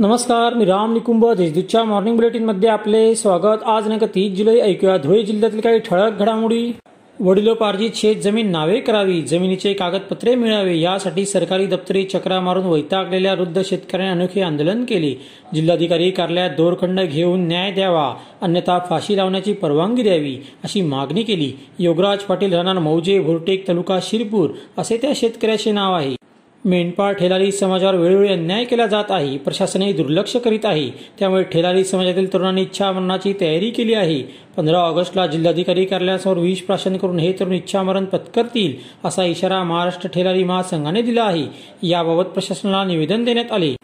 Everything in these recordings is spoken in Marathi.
नमस्कार मी राम निकुंभ देशदूतच्या मॉर्निंग बुलेटिनमध्ये आपले स्वागत. आज दिनांक तीस जुलै ऐकूया. धुळे जिल्ह्यातील काही ठळक घडामोडी. वडिलोपार्जित शेत जमीन नावे करावी जमिनीचे कागदपत्रे मिळावे यासाठी सरकारी दप्तरी चक्रा मारून वैतागलेल्या वृद्ध शेतकऱ्यांनी अनोखे आंदोलन केले. जिल्हाधिकारी कार्यालयात दोरखंड घेऊन न्याय द्यावा अन्यथा फाशी लावण्याची परवानगी द्यावी अशी मागणी केली. योगराज पाटील राहणार मौजे भुरटेक तालुका शिरपूर असे त्या शेतकऱ्याचे नाव आहे. मेंढपाळ ठेलारी समाजावर वेळोवेळी अन्याय केला जात आहे. प्रशासनही दुर्लक्ष करीत आहे. त्यामुळे ठेलारी समाजातील तरुणांनी इच्छामरणाची तयारी केली आहे. पंधरा ऑगस्टला जिल्हाधिकारी कार्यालयासमोर विष प्राशन करून हे तरुण इच्छामरण पत्करतील असा इशारा महाराष्ट्र ठेलारी महासंघाने दिला आहे. याबाबत प्रशासनाला निवेदन देण्यात आले.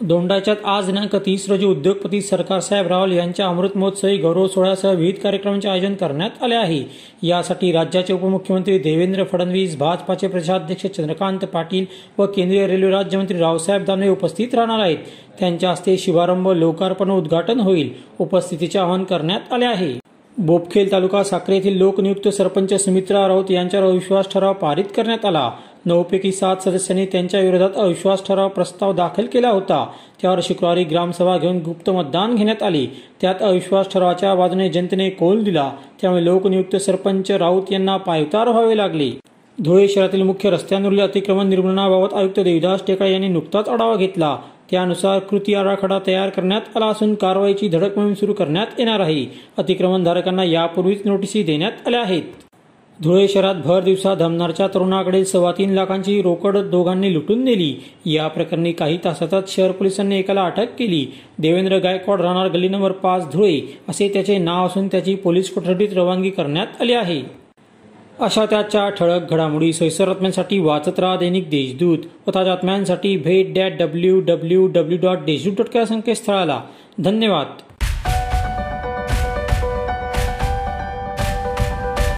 दोंडाच्यात आज दिनांक तीस रोजी उद्योगपती सरकारसाहेब रावल यांच्या अमृत महोत्सवी गौरव सोहळ्यासह विविध कार्यक्रमांचे आयोजन करण्यात आले आहे. यासाठी राज्याचे उपमुख्यमंत्री देवेंद्र फडणवीस भाजपाचे प्रदेशाध्यक्ष चंद्रकांत पाटील व केंद्रीय रेल्वे राज्यमंत्री रावसाहेब दानवे उपस्थित राहणार आहेत. त्यांच्या हस्ते शुभारंभ लोकार्पण उद्घाटन होईल. उपस्थितीचे आवाहन करण्यात आले आहे. बोपखेल तालुका साक्री येथील लोकनियुक्त सरपंच सुमित्रा राऊत यांच्यावर अविश्वास ठराव पारित करण्यात आला. नऊपैकी सात सदस्यांनी त्यांच्या विरोधात अविश्वास ठराव प्रस्ताव दाखल केला होता. त्यावर शुक्रवारी ग्रामसभा घेऊन गुप्त मतदान घेण्यात आले. त्यात अविश्वास ठरावाच्या बाजूने जनतेने कौल दिला. त्यामुळे लोकनियुक्त सरपंच राऊत यांना पायउतार व्हावे लागले. धुळे शहरातील मुख्य रस्त्यांवरील अतिक्रमण निर्मूलनाबाबत आयुक्त देविदास टेकाळे यांनी नुकताच आढावा घेतला. त्यानुसार कृती आराखडा तयार करण्यात आला असून कारवाईची धडक मोहीम सुरू करण्यात येणार आहे. अतिक्रमणधारकांना यापूर्वीच नोटीसी देण्यात आल्या आहेत. धुळे शहरात भर दिवसा धमनारच्या तरुणाकडे सव्वा तीन लाखांची रोकड दोघांनी लुटून नेली. या प्रकरणी काही तासातच शहर पोलिसांनी एकाला अटक केली. देवेंद्र गायकवाड राहणार गल्ली नंबर पाच धुळे असे त्याचे नाव असून त्याची पोलीस कोठडीत रवानगी करण्यात आली आहे. अशा त्याच्या ठळक घडामोडी सैसर बातम्यांसाठी वाचत राहा दैनिक देशदूत व ताज्या बातम्यांसाठी भेट that W W W dot Deshdoot dot या संकेतस्थळाला. धन्यवाद.